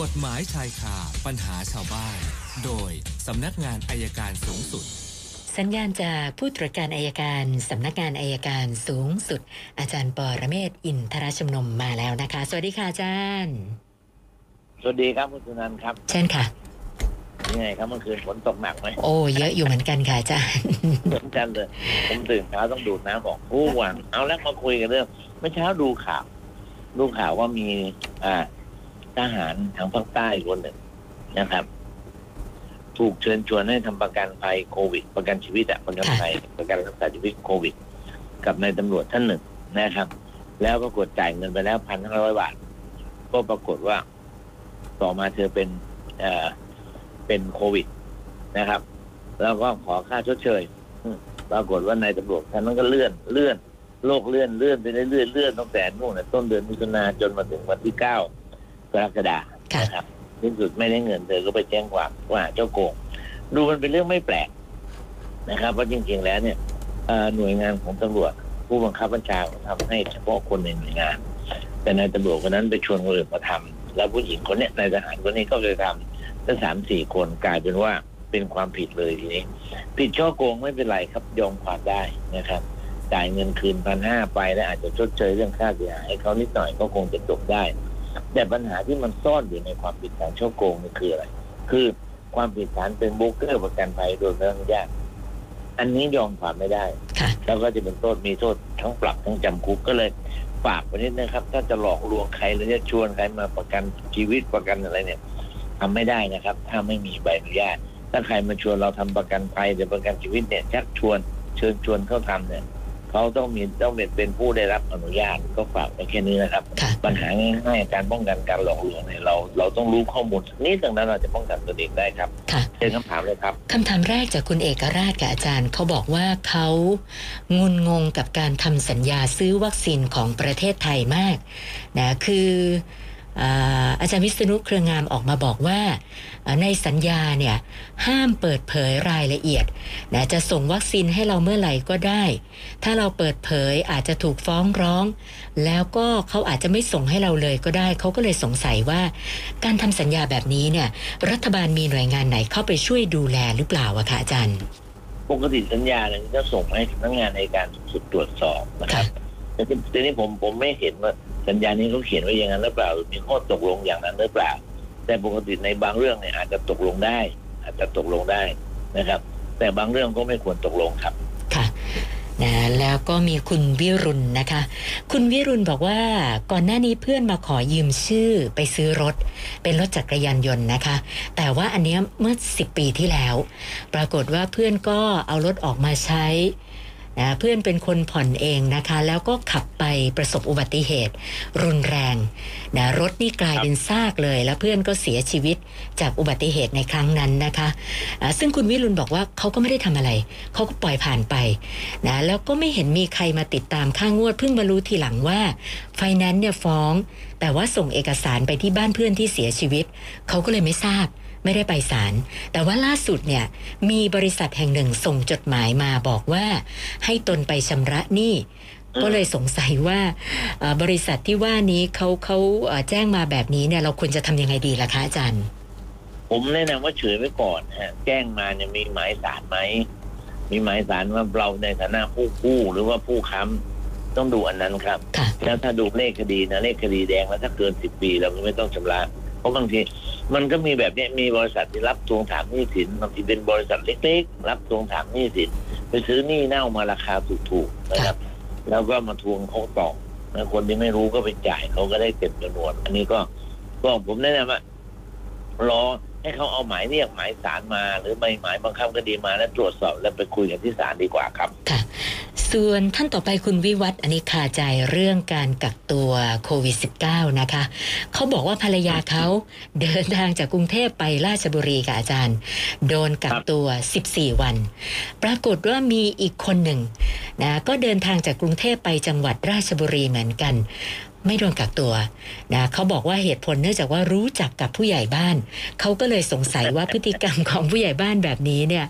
กฎหมายชายคาปัญหาชาวบ้าน โดยสำนักงานอายการสูงสุด สัญญาณจากผู้ตรวจการอายการสำนักงานอายการสูงสุด อาจารย์ปอระเมศวร์อินทรชุมนุมมาแล้วนะคะ สวัสดีค่ะอาจารย์ สวัสดีครับคุณสุนันท์ครับ เช่นค่ะยังไงครับเมื่อคืนฝนตกหนักไหมโอ้เยอะอยู่เหมือนกันค่ะอาจารย์เหมือนกันเลยผมตื่นเช้าต้องดูดน้ำบอกผู้วันเอาแล้วมาคุยกันเรื่องเมื่อเช้าดูข่าว ดูข่าวว่ามีอ่า ทหารทางภาคใต้คนหนึ่งนะครับ ถูกเชิญชวนให้ทำประกันภัยโควิด ประกันชีวิตอะประกันภัยประกันรักษาชีวิตโควิด กับนายตำรวจท่านหนึ่งนะครับ แล้วก็กดจ่ายเงินไปแล้วพันห้าร้อยบาท ก็ปรากฏว่า ต่อมาเธอเป็นเอ่อเป็นโควิดนะครับ แล้วก็ขอค่าชดเชยอืมปรากฏว่านายตำรวจท่านนั้นก็เลื่อนเลื่อนโลกเลื่อนเลื่อนไปเรื่อยๆเลื่อนตั้งแต่นู่นนะต้นเดือนมิถุนาจนมาถึงวันที่เก้าก รกฎาคมค่ะนะครับที่สุดไม่ได้เงินเธอก็ไปแจ้งความว่าเจ้าโกง ดูมันเป็นเรื่องไม่แปลกนะครับเพราะจริง ๆ แล้วเนี่ยเอ่อหน่วยงานของตำรวจ ผู้บังคับบัญชาเขาทำให้เฉพาะคนในหน่วยงาน แต่นายตำรวจคนนั้นไปชวนคนอื่นมาทำแล้วผู้หญิงคนเนี้ยนายทหารคนนี้ก็เลยทำตั้งสามสี่คนกลายเป็นว่าเป็นความผิดเลยทีนี้ ผิดช่อโกงไม่เป็นไรครับยอมความได้นะครับจ่ายเงินคืนพันห้าไปแล้วอาจจะชดเชยเรื่องค่าเสียหายให้เขานิดหน่อยก็คงจะจบได้ แต่ปัญหาที่มันซ่อนอยู่ในความผิดฐานช่อโกงนี่คืออะไร คือความผิดฐานเป็นโบรกเกอร์ประกันภัยโดยไม่อนุญาตอันนี้ยอมความไม่ได้ค่ะแล้วก็จะเป็นโทษมีโทษทั้งปรับทั้งจำคุกก็เลยฝากไปนิดนะครับ ถ้าจะหลอกลวงใครหรือจะชวนใครมาประกันชีวิตประกันอะไรเนี่ยทำไม่ได้นะครับ ถ้าไม่มีใบอนุญาต ถ้าใครมาชวนเราทำประกันภัยหรือประกันชีวิตเนี่ยชักชวนเชิญชวนเขาทำเนี่ย เขาต้องมีต้องเป็นเป็นผู้ได้รับอนุญาตก็ฝากไปแค่นี้นะครับค่ะปัญหาง่ายๆการป้องกันการหลอกลวงเนี่ยเราเราต้องรู้ข้อมูลนี้ดังนั้นเราจะป้องกันตัวเองได้ครับค่ะเชิญคำถามเลยครับคำถามแรกจากคุณเอกราชกับอาจารย์เขาบอกว่าเขางุนงงกับการทำสัญญาซื้อวัคซีนของประเทศไทยมากนะคือ อ่าอาจารย์วิษณุเครืองามออกมาบอกว่าอ่า ในสัญญาเนี่ยห้ามเปิดเผยรายละเอียดนะจะส่งวัคซีนให้เราเมื่อไหร่ก็ได้ ถ้าเราเปิดเผยอาจจะถูกฟ้องร้อง แล้วก็เขาอาจจะไม่ส่งให้เราเลยก็ได้ เขาก็เลยสงสัยว่า การทำสัญญาแบบนี้เนี่ยรัฐบาลมีหน่วยงานไหนเข้าไปช่วยดูแลหรือเปล่าอะคะอาจารย์ ปกติสัญญาเนี่ยจะส่งให้สำนักงานในการสูงสุดตรวจสอบนะครับ แต่ทีนี้ผมผมไม่เห็นว่าสัญญานี้เขาเขียนไว้อย่างนั้นหรือเปล่ามีข้อตกลงอย่างนั้นหรือเปล่า แต่ปกติในบางเรื่องเนี่ยอาจจะตกลงได้ อาจจะตกลงได้นะครับ แต่บางเรื่องก็ไม่ควรตกลงครับค่ะนะแล้วก็มีคุณวิรุณนะคะ คุณวิรุณบอกว่าก่อนหน้านี้เพื่อนมาขอยืมชื่อไปซื้อรถ เป็นรถจักรยานยนต์นะคะ แต่ว่าอันเนี้ยเมื่อ10ปีที่แล้ว ปรากฏว่าเพื่อนก็เอารถออกมาใช้ นะเพื่อนเป็นคนผ่อนเองนะคะ แล้วก็ขับไปประสบอุบัติเหตุ รุนแรงนะรถนี่กลายเป็นซากเลย แล้วเพื่อนก็เสียชีวิตจากอุบัติเหตุในครั้งนั้นนะคะอ่าซึ่งคุณวิรุณบอกว่าเขาก็ไม่ได้ทำอะไร เขาก็ปล่อยผ่านไปนะแล้วก็ไม่เห็นมีใครมาติดตามค่างวดเพิ่งมารู้ทีหลังว่าไฟแนนซ์เนี่ยฟ้อง แต่ว่าส่งเอกสารไปที่บ้านเพื่อนที่เสียชีวิต เขาก็เลยไม่ทราบ ไม่ได้ไปศาลแต่ว่าล่าสุดเนี่ยมีบริษัทแห่งหนึ่งส่งจดหมายมาบอกว่า ให้ตนไปชำระหนี้อืมก็เลยสงสัยว่าเอ่อบริษัทที่ว่านี้เขาเขาเอ่อแจ้งมาแบบนี้เนี่ยเราควรจะทำยังไงดีล่ะคะอาจารย์ ผมแนะนำว่าเฉยไว้ก่อนนะฮะแจ้งมาเนี่ยมีหมายสารไหมมีหมายสารว่าเราในฐานะผู้กู้หรือว่าผู้ค้ำต้องดูอันนั้นครับค่ะแล้วถ้าดูเลขคดีนะเลขคดีแดงแล้วถ้าเกินสิบปีเราก็ไม่ต้องชำระ เพราะบางทีมันก็มีแบบนี้มีบริษัทที่รับทวงถามหนี้สินบางทีเป็นบริษัทเล็กๆ รับทวงถามหนี้สินไปซื้อหนี้เน่ามาราคาถูกๆนะครับ แล้วก็มาทวงเขาต่อนะคนที่ไม่รู้ก็ไปจ่ายเขาก็ได้เต็มจำนวน อันนี้ก็ก็ผมแนะนำว่ารอให้เขาเอาหมายเรียกหมายสารมา หรือใบหมายบังคับคดีมาแล้วตรวจสอบแล้วไปคุยกันที่ศาลดีกว่าครับค่ะ ส่วนท่านต่อไปคุณวิวัฒน์อันนี้คาใจเรื่องการกักตัวโควิด -19 นะคะ เขาบอกว่าภรรยาเขาเดินทางจากกรุงเทพไปราชบุรีกับอาจารย์ โดนกักตัว 14 วัน ปรากฏว่ามีอีกคนหนึ่งนะก็เดินทางจากกรุงเทพไปจังหวัดราชบุรีเหมือนกัน ไม่โดนกักตัวนะเขาบอกว่าเหตุผลเนื่องจากว่ารู้จักกับผู้ใหญ่บ้าน เขาก็เลยสงสัยว่าพฤติกรรมของผู้ใหญ่บ้านแบบนี้เนี่ย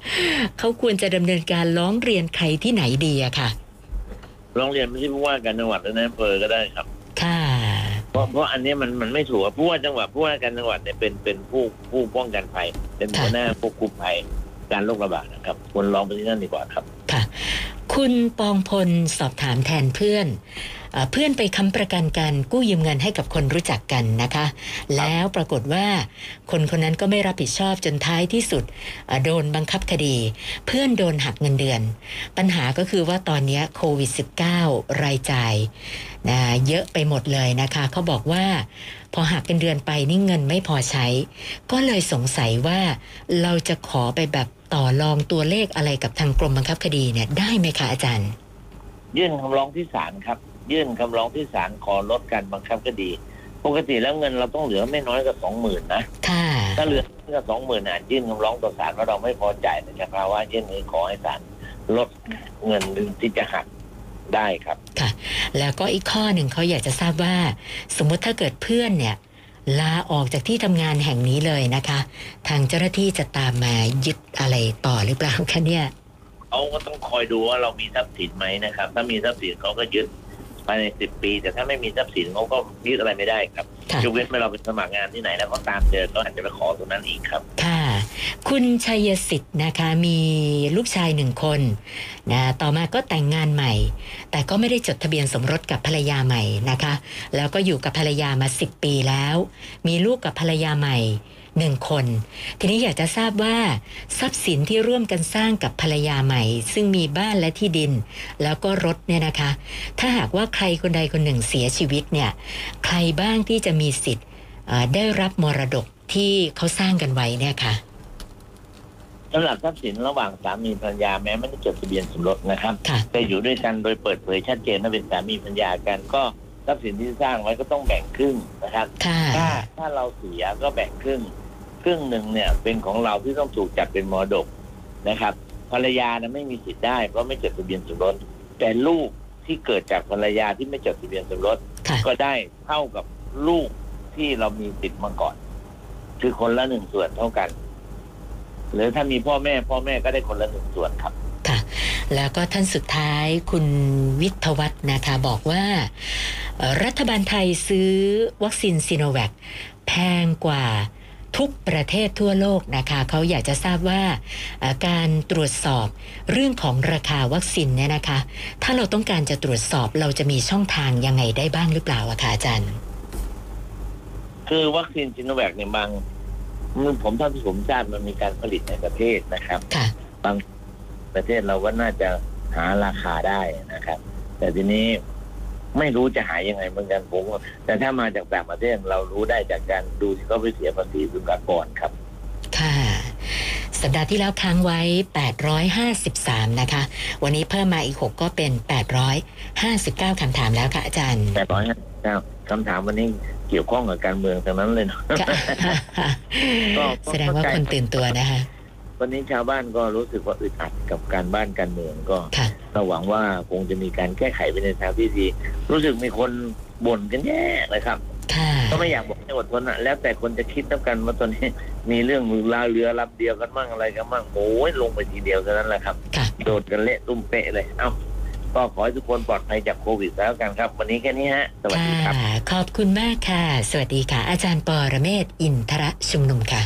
เขาควรจะดำเนินการร้องเรียนใครที่ไหนดีอะค่ะร้องเรียนไม่ใช่ผู้ว่าการจังหวัดและนายอำเภอก็ได้ครับ ค่ะเพราะเพราะอันเนี้ยมันมันไม่ถูกอะผู้ว่าจังหวัดผู้ว่าการจังหวัดเนี่ยเป็นเป็นผู้ผู้ป้องกันภัย เป็นหัวหน้าควบคุมภัยการโรคระบาดนะครับควรลองไปที่นั่นดีกว่าครับ ค่ะ คุณปองพลสอบถามแทนเพื่อนเออเพื่อนไปค้ำประกันกันกู้ยืมเงินให้กับคนรู้จักกันนะคะ แล้วปรากฏว่าคนคนนั้นก็ไม่รับผิดชอบจนท้ายที่สุดเอ่อโดนบังคับคดี เพื่อนโดนหักเงินเดือน ปัญหาก็คือว่าตอนเนี้ยโควิด -19 รายจ่ายนะเยอะไปหมดเลยนะคะ เขาบอกว่าพอหักเงินเดือนไปนี่เงินไม่พอใช้ ก็เลยสงสัยว่าเราจะขอไปแบบต่อรองตัวเลขอะไรกับทางกรมบังคับคดีเนี่ยได้ไหมคะอาจารย์ ยื่นคำร้องที่ศาลครับ ยื่นคำร้องที่ศาลขอลดการบังคับคดี ปกติแล้วเงินเราต้องเหลือไม่น้อยกว่าสองหมื่นนะค่ะถ้าเหลือแค่สองหมื่นอาจยื่นคำร้องต่อศาลว่าเราไม่พอใจในสภาวะเช่นนี้ขอให้ศาลลดเงินที่จะหักได้ครับแล้วก็อีกข้อหนึ่งเขาอยากจะทราบว่า สมมติถ้าเกิดเพื่อนเนี่ยลาออกจากที่ทำงานแห่งนี้เลยนะคะ ทางเจ้าหน้าที่จะตามมายึดอะไรต่อหรือเปล่าคะเนี่ยเขาก็ต้องคอยดูว่าเรามีทรัพย์สินไหมนะครับ ถ้ามีทรัพย์สินเขาก็ยึด ภายในสิบปี แต่ถ้าไม่มีทรัพย์สินเขาก็ยึดอะไรไม่ได้ครับค่ะยกเว้นเมื่อเราไปสมัครงานที่ไหนแล้วเขาตามเจอก็อาจจะไปขอตรงนั้นอีกครับ ค่ะ คุณชัยสิทธิ์นะคะมีลูกชายหนึ่งคนนะต่อมาก็แต่งงานใหม่ แต่ก็ไม่ได้จดทะเบียนสมรสกับภรรยาใหม่นะคะ แล้วก็อยู่กับภรรยามาสิบปีแล้ว มีลูกกับภรรยาใหม่ หนึ่งคน ทีนี้อยากจะทราบว่า ทรัพย์สินที่ร่วมกันสร้างกับภรรยาใหม่ ซึ่งมีบ้านและที่ดิน แล้วก็รถเนี่ยนะคะ ถ้าหากว่าใครคนใดคนหนึ่งเสียชีวิตเนี่ย ใครบ้างที่จะมีสิทธิ์เอ่อได้รับมรดกที่เขาสร้างกันไว้เนี่ยค่ะสำหรับทรัพย์สินระหว่างสามีภรรยาแม้ไม่ได้จดทะเบียนสมรสนะครับค่ะแต่อยู่ด้วยกันโดยเปิดเผยชัดเจนว่าเป็นสามีภรรยากันก็ทรัพย์สินที่สร้างไว้ก็ต้องแบ่งครึ่งนะครับค่ะถ้าถ้าเราเสียก็แบ่งครึ่ง ครึ่งหนึ่งเนี่ยเป็นของเราที่ต้องถูกจัดเป็นมรดกนะครับ ภรรยานะไม่มีสิทธิ์ได้เพราะไม่จดทะเบียนสมรสแต่ลูกที่เกิดจากภรรยาที่ไม่จดทะเบียนสมรสค่ะก็ได้เท่ากับลูกที่เรามีติดมาก่อน คือคนละหนึ่งส่วนเท่ากัน หรือถ้ามีพ่อแม่ พ่อแม่ก็ได้คนละหนึ่งส่วนครับค่ะ แล้วก็ท่านสุดท้ายคุณวิทยวัฒน์นะคะบอกว่าเอ่อรัฐบาลไทยซื้อวัคซีนซีโนแวคแพงกว่า ทุกประเทศทั่วโลกนะคะเขาอยากจะทราบว่าเอ่อการตรวจสอบเรื่องของราคาวัคซีนเนี่ยนะคะ ถ้าเราต้องการจะตรวจสอบเราจะมีช่องทางยังไงได้บ้างหรือเปล่าอะคะอาจารย์ คือวัคซีนซิโนแวคเนี่ยบางมันผมเท่าที่ผมทราบมันมีการผลิตในประเทศนะครับค่ะประเทศเราก็น่าจะหาราคาได้นะครับ แต่ทีนี้ ไม่รู้จะหายังไงเหมือนกันผมก็แต่ถ้ามาจากต่างประเทศเรารู้ได้จากการดูที่เขาไปเสียภาษีสุลกากรครับ ค่ะ สัปดาห์ที่แล้วค้างไว้ 853 นะคะ วันนี้เพิ่มมาอีก 6 ก็เป็น 859 คำถามแล้วค่ะอาจารย์แต่ร้อยห้าคำถามวันนี้เกี่ยวข้องกับการเมืองทั้งนั้นเลยเนาะค่ะก็แสดงว่าคนตื่นตัวนะคะ วันนี้ชาวบ้านก็รู้สึกว่าอึดอัดกับการบ้านการเมืองก็ค่ะ ก็หวังว่าคงจะมีการแก้ไขไปในทางที่ดี รู้สึกมีคนบ่นกันแย่เลยครับค่ะก็ไม่อยากบอกให้อดทนอะ แล้วแต่คนจะคิดแล้วกันว่าตอนนี้มีเรื่องลาเรือลำเดียวกันมั่งอะไรกันมั่งโอ้ยลงไปทีเดียวเท่านั้นแหละครับค่ะโดดกันเละตุ้มเป๊ะเลย เอ้าก็ขอให้ทุกคนปลอดภัยจากโควิดแล้วกันครับ วันนี้แค่นี้ฮะ สวัสดีครับค่ะขอบคุณมากค่ะ สวัสดีค่ะ อาจารย์ปอระเมศวร์อินทรชุมนุมค่ะ